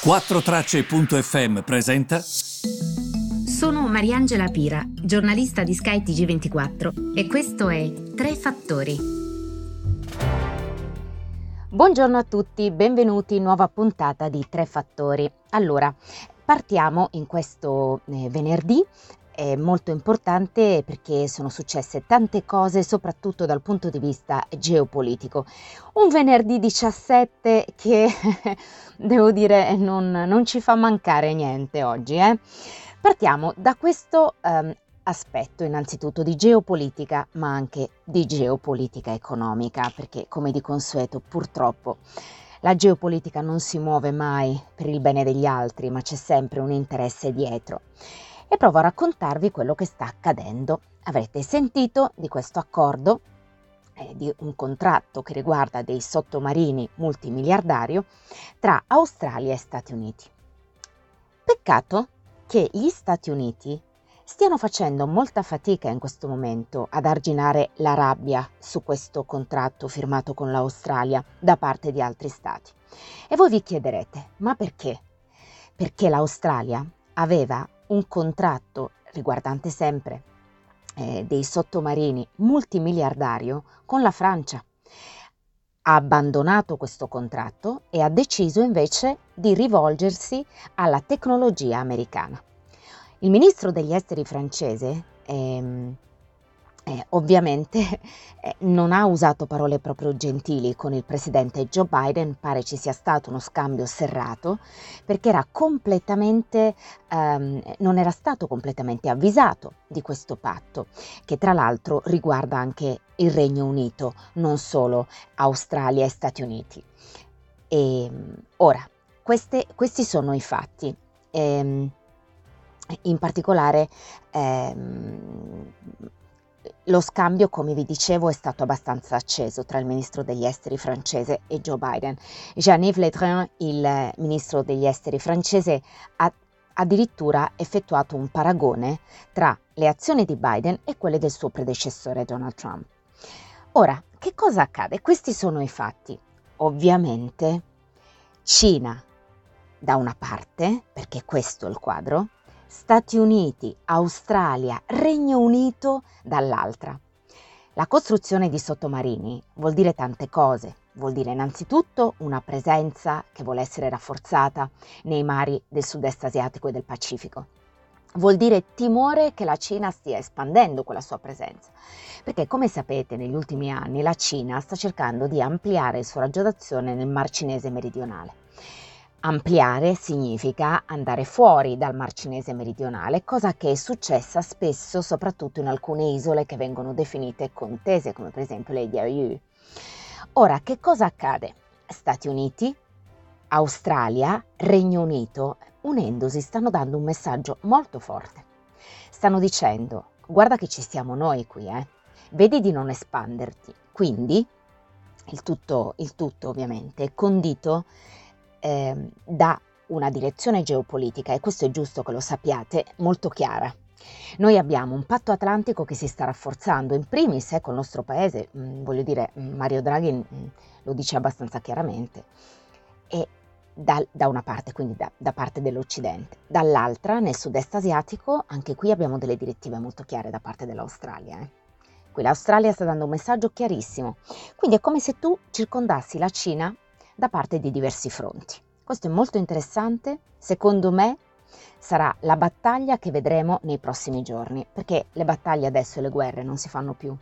4Tracce.fm presenta. Sono Mariangela Pira, giornalista di Sky TG24 e questo è Tre Fattori. Buongiorno a tutti, benvenuti in nuova puntata di Tre Fattori. Allora, partiamo in questo eh, venerdì è molto importante perché sono successe tante cose, soprattutto dal punto di vista geopolitico. Un venerdì 17 che devo dire non, non, ci fa mancare niente oggi. Eh? Partiamo da questo um, aspetto innanzitutto di geopolitica, ma anche di geopolitica economica, perché come di consueto purtroppo la geopolitica non si muove mai per il bene degli altri, ma c'è sempre un interesse dietro e provo a raccontarvi quello che sta accadendo. Avrete sentito di questo accordo, eh, di un contratto che riguarda dei sottomarini multimiliardario tra Australia e Stati Uniti. Peccato che gli Stati Uniti stiano facendo molta fatica in questo momento ad arginare la rabbia su questo contratto firmato con l'Australia da parte di altri stati. E voi vi chiederete, ma perché? Perché l'Australia aveva un contratto riguardante sempre eh, dei sottomarini multimiliardario con la Francia. Ha abbandonato questo contratto e ha deciso invece di rivolgersi alla tecnologia americana. Il ministro degli esteri francese ehm, eh, ovviamente eh, non ha usato parole proprio gentili con il presidente Joe Biden, pare ci sia stato uno scambio serrato perché era completamente, ehm, non era stato completamente avvisato di questo patto, che tra l'altro riguarda anche il Regno Unito, non solo Australia e Stati Uniti. E, ehm, ora, queste, questi sono i fatti. E, ehm, in particolare ehm, lo scambio, come vi dicevo, è stato abbastanza acceso tra il ministro degli esteri francese e Joe Biden. Jean-Yves Le Drian, il ministro degli esteri francese, ha addirittura effettuato un paragone tra le azioni di Biden e quelle del suo predecessore Donald Trump. Ora, che cosa accade? Questi sono i fatti. Ovviamente Cina da una parte, perché questo è il quadro, Stati Uniti, Australia, Regno Unito dall'altra. La costruzione di sottomarini vuol dire tante cose, vuol dire innanzitutto una presenza che vuole essere rafforzata nei mari del sud-est asiatico e del Pacifico. Vuol dire timore che la Cina stia espandendo quella sua presenza, perché come sapete negli ultimi anni la Cina sta cercando di ampliare il suo raggio d'azione nel Mar Cinese meridionale. Ampliare significa andare fuori dal Mar Cinese meridionale, cosa che è successa spesso soprattutto in alcune isole che vengono definite contese, come per esempio le Diaoyu. Ora, che cosa accade? Stati Uniti, Australia, Regno Unito, unendosi, stanno dando un messaggio molto forte. Stanno dicendo, guarda che ci stiamo noi qui, eh? vedi di non espanderti. Quindi, il tutto, il tutto ovviamente condito eh, da una direzione geopolitica, e questo è giusto che lo sappiate, molto chiara. Noi abbiamo un patto atlantico che si sta rafforzando, in primis eh, il nostro paese, mh, mm, voglio dire, mm, Mario Draghi mh, mm, lo dice abbastanza chiaramente, e da, da una parte, quindi da, da, parte dell'Occidente, dall'altra nel sud-est asiatico, anche qui abbiamo delle direttive molto chiare da parte dell'Australia. Eh. Qui l'Australia sta dando un messaggio chiarissimo, quindi è come se tu circondassi la Cina da parte di diversi fronti. Questo è molto interessante, secondo me sarà la battaglia che vedremo nei prossimi giorni, perché le battaglie adesso e le guerre non si fanno più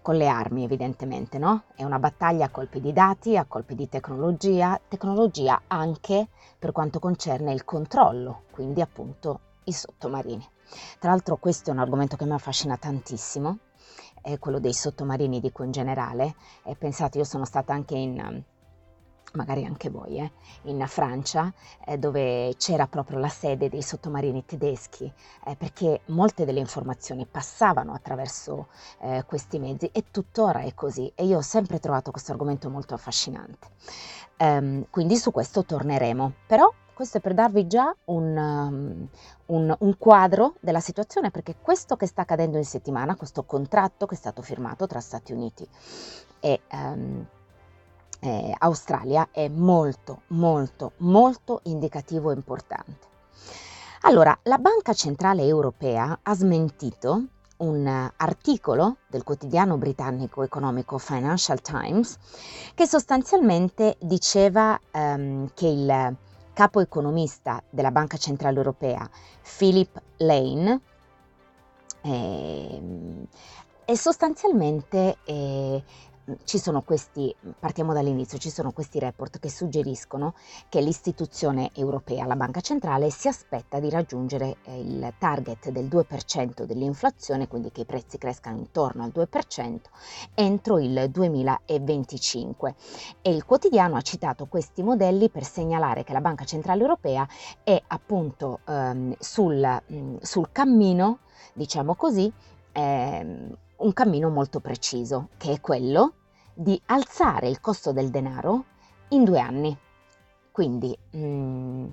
con le armi evidentemente, no? È una battaglia a colpi di dati, a colpi di tecnologia, tecnologia anche per quanto concerne il controllo, quindi appunto i sottomarini. Tra l'altro questo è un argomento che mi affascina tantissimo, è quello dei sottomarini, dico in generale. E pensate, io sono stata anche in, magari anche voi, eh, in Francia, eh, dove c'era proprio la sede dei sottomarini tedeschi, eh, perché molte delle informazioni passavano attraverso eh, questi mezzi e tuttora è così. E io ho sempre trovato questo argomento molto affascinante. Um, quindi su questo torneremo. Però questo è per darvi già un, um, un, un, quadro della situazione, perché questo che sta accadendo in settimana, questo contratto che è stato firmato tra Stati Uniti e, um, eh, Australia è molto, molto, molto indicativo e importante. Allora, la Banca Centrale Europea ha smentito un articolo del quotidiano britannico economico Financial Times che sostanzialmente diceva ehm, che il capo economista della Banca Centrale Europea, Philip Lane, eh, e sostanzialmente eh, ci sono questi, partiamo dall'inizio, ci sono questi report che suggeriscono che l'istituzione europea, la Banca Centrale, si aspetta di raggiungere eh, il target del 2% dell'inflazione, quindi che i prezzi crescano intorno al 2%, entro il 2025. E il quotidiano ha citato questi modelli per segnalare che la Banca Centrale Europea è appunto ehm, sul, mh, sul cammino, diciamo così, ehm, un cammino molto preciso, che è quello di alzare il costo del denaro in due anni. Quindi mh, mm,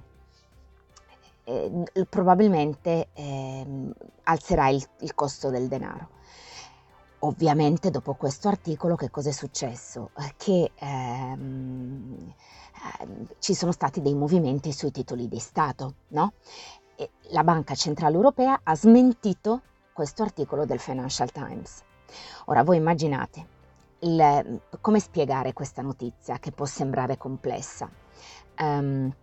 eh, probabilmente eh, alzerà il, il, costo del denaro. Ovviamente dopo questo articolo che cosa è successo? Che ehm, eh, ci sono stati dei movimenti sui titoli di Stato, no? La Banca Centrale Europea ha smentito questo articolo del Financial Times. Ora voi immaginate il, come spiegare questa notizia che può sembrare complessa. Um,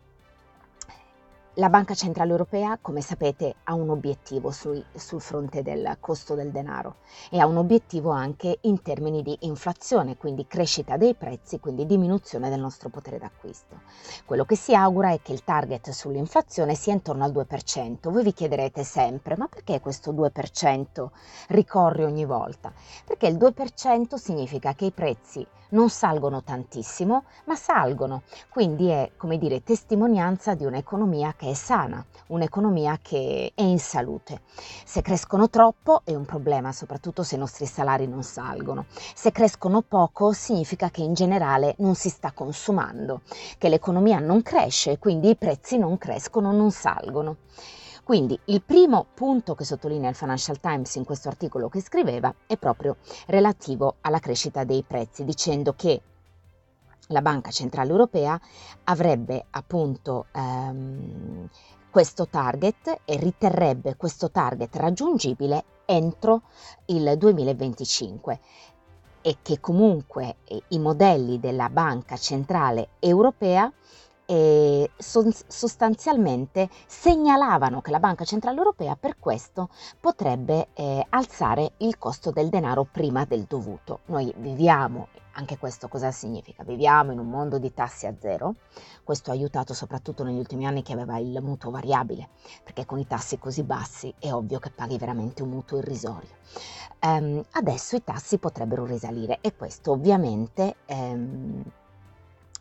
la Banca Centrale Europea, come sapete, ha un obiettivo sui, sul fronte del costo del denaro e ha un obiettivo anche in termini di inflazione, quindi crescita dei prezzi, quindi diminuzione del nostro potere d'acquisto. Quello che si augura è che il target sull'inflazione sia intorno al 2%. Voi vi chiederete sempre, ma perché questo 2% ricorre ogni volta? Perché il 2% significa che i prezzi non salgono tantissimo, ma salgono. Quindi è, come dire, testimonianza di un'economia che è sana, un'economia che è in salute. Se crescono troppo è un problema, soprattutto se i nostri salari non salgono. Se crescono poco significa che in generale non si sta consumando, che l'economia non cresce e quindi i prezzi non crescono, non salgono. Quindi il primo punto che sottolinea il Financial Times in questo articolo che scriveva è proprio relativo alla crescita dei prezzi, dicendo che la Banca Centrale Europea avrebbe appunto ehm, questo target e riterrebbe questo target raggiungibile entro il 2025 e che comunque i modelli della Banca Centrale Europea e sostanzialmente segnalavano che la Banca Centrale Europea per questo potrebbe eh, alzare il costo del denaro prima del dovuto. Noi viviamo, anche questo cosa significa? Viviamo in un mondo di tassi a zero, questo ha aiutato soprattutto negli ultimi anni che aveva il mutuo variabile, perché con i tassi così bassi è ovvio che paghi veramente un mutuo irrisorio. Um, adesso i tassi potrebbero risalire e questo ovviamente... Um,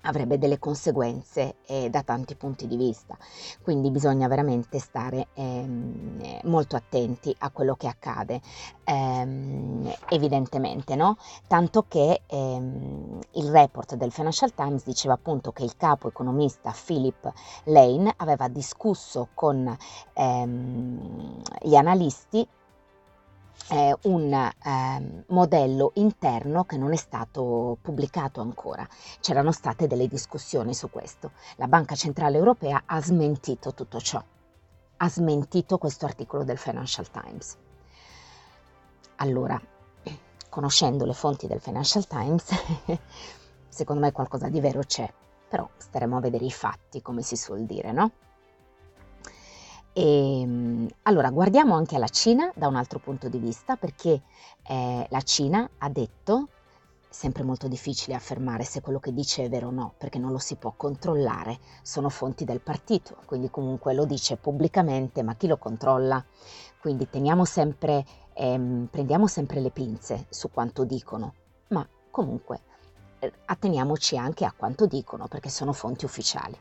avrebbe delle conseguenze eh, da tanti punti di vista, quindi bisogna veramente stare ehm, molto attenti a quello che accade, ehm, evidentemente, no? Tanto che ehm, il report del Financial Times diceva appunto che il capo economista Philip Lane aveva discusso con ehm, gli analisti eh, un eh, modello interno che non è stato pubblicato ancora. C'erano state delle discussioni su questo. La Banca Centrale Europea ha smentito tutto ciò, ha smentito questo articolo del Financial Times. Allora, conoscendo le fonti del Financial Times, secondo me qualcosa di vero c'è, però staremo a vedere i fatti, come si suol dire, no? E, ehm, allora, guardiamo anche alla Cina da un altro punto di vista, perché eh, la Cina ha detto, sempre molto difficile affermare se quello che dice è vero o no, perché non lo si può controllare, sono fonti del partito, quindi comunque lo dice pubblicamente, ma chi lo controlla? Quindi sempre, ehm, prendiamo sempre le pinze su quanto dicono, ma comunque eh, atteniamoci anche a quanto dicono, perché sono fonti ufficiali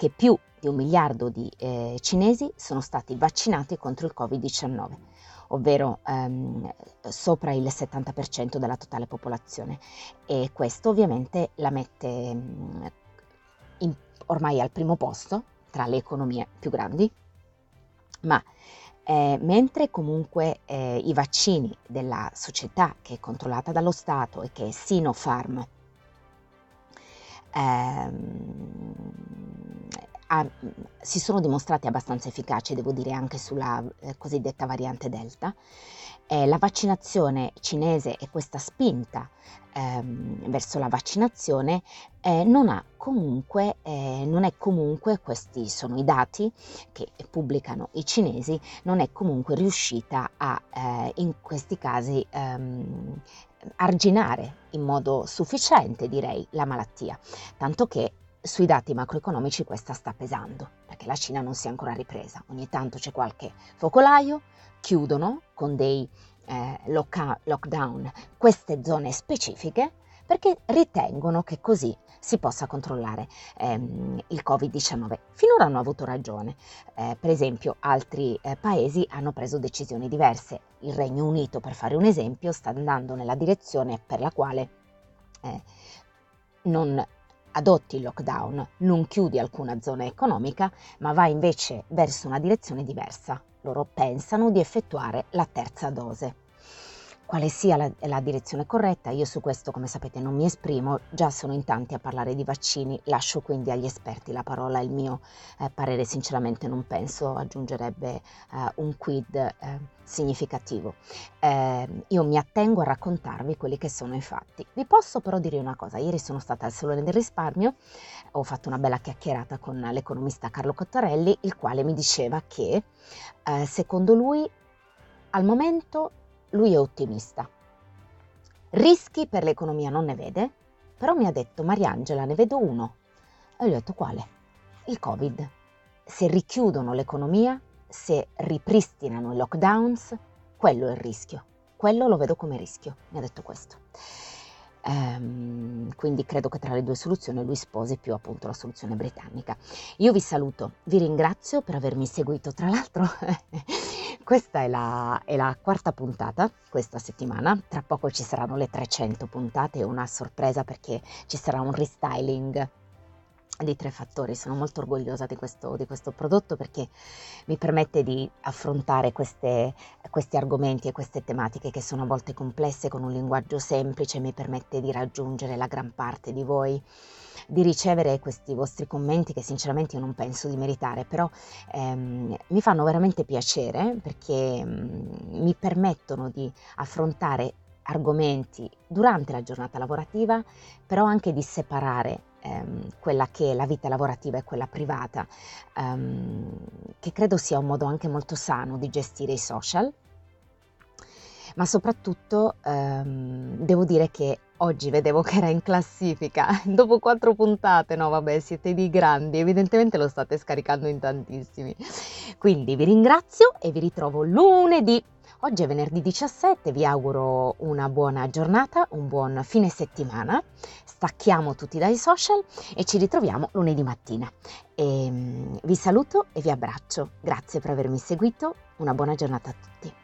che più di un miliardo di eh, cinesi sono stati vaccinati contro il Covid-19, ovvero ehm, sopra il 70% della totale popolazione. E questo ovviamente la mette mm, in, ormai al primo posto tra le economie più grandi, ma eh, mentre comunque eh, i vaccini della società che è controllata dallo Stato e che è Sinopharm ehm, ha, si sono dimostrati abbastanza efficaci, devo dire, anche sulla eh, cosiddetta variante Delta. Eh, la vaccinazione cinese e questa spinta ehm, verso la vaccinazione eh, non comunque, eh, non è comunque, questi sono i dati che pubblicano i cinesi, non è comunque riuscita a eh, in questi casi ehm, arginare in modo sufficiente, direi, la malattia, tanto che sui dati macroeconomici questa sta pesando, perché la Cina non si è ancora ripresa. Ogni tanto c'è qualche focolaio, chiudono con dei eh, lock- lockdown queste zone specifiche perché ritengono che così si possa controllare ehm, il Covid-19. Finora hanno avuto ragione, eh, per esempio altri eh, paesi hanno preso decisioni diverse. Il Regno Unito, per fare un esempio, sta andando nella direzione per la quale eh, non adotti il lockdown, non chiudi alcuna zona economica, ma va invece verso una direzione diversa. Loro pensano di effettuare la terza dose. Quale sia la, la, direzione corretta, io su questo come sapete non mi esprimo, già sono in tanti a parlare di vaccini, lascio quindi agli esperti la parola, il mio eh, parere sinceramente non penso aggiungerebbe eh, un quid eh, significativo. Ehm, io mi attengo a raccontarvi quelli che sono i fatti. Vi posso però dire una cosa, ieri sono stata al Salone del Risparmio, ho fatto una bella chiacchierata con l'economista Carlo Cottarelli, il quale mi diceva che eh, secondo lui al momento lui è ottimista. Rischi per l'economia non ne vede, però mi ha detto Mariangela ne vedo uno. E gli ho detto quale? Il Covid. Se richiudono l'economia, se ripristinano i lockdowns, quello è il rischio. Quello lo vedo come rischio, mi ha detto questo. Ehm, quindi credo che tra le due soluzioni lui sposi più appunto la soluzione britannica. Io vi saluto, vi ringrazio per avermi seguito, tra l'altro questa è la, è la quarta puntata questa settimana, tra poco ci saranno le 300 puntate e una sorpresa perché ci sarà un restyling di tre fattori. Sono molto orgogliosa di questo, di questo prodotto perché mi permette di affrontare queste, questi argomenti e queste tematiche che sono a volte complesse con un linguaggio semplice, mi permette di raggiungere la gran parte di voi di ricevere questi vostri commenti che sinceramente io non penso di meritare, però ehm, mi fanno veramente piacere perché mh, mi permettono di affrontare argomenti durante la giornata lavorativa, però anche di separare ehm, quella che è la vita lavorativa e quella privata, ehm, che credo sia un modo anche molto sano di gestire i social. Ma soprattutto ehm, devo dire che oggi vedevo che era in classifica dopo quattro puntate. No, vabbè, siete dei grandi, evidentemente lo state scaricando in tantissimi. Quindi vi ringrazio e vi ritrovo lunedì. Oggi è venerdì 17, vi auguro una buona giornata, un buon fine settimana. Stacchiamo tutti dai social e ci ritroviamo lunedì mattina. E, um, vi saluto e vi abbraccio. Grazie per avermi seguito. Una buona giornata a tutti.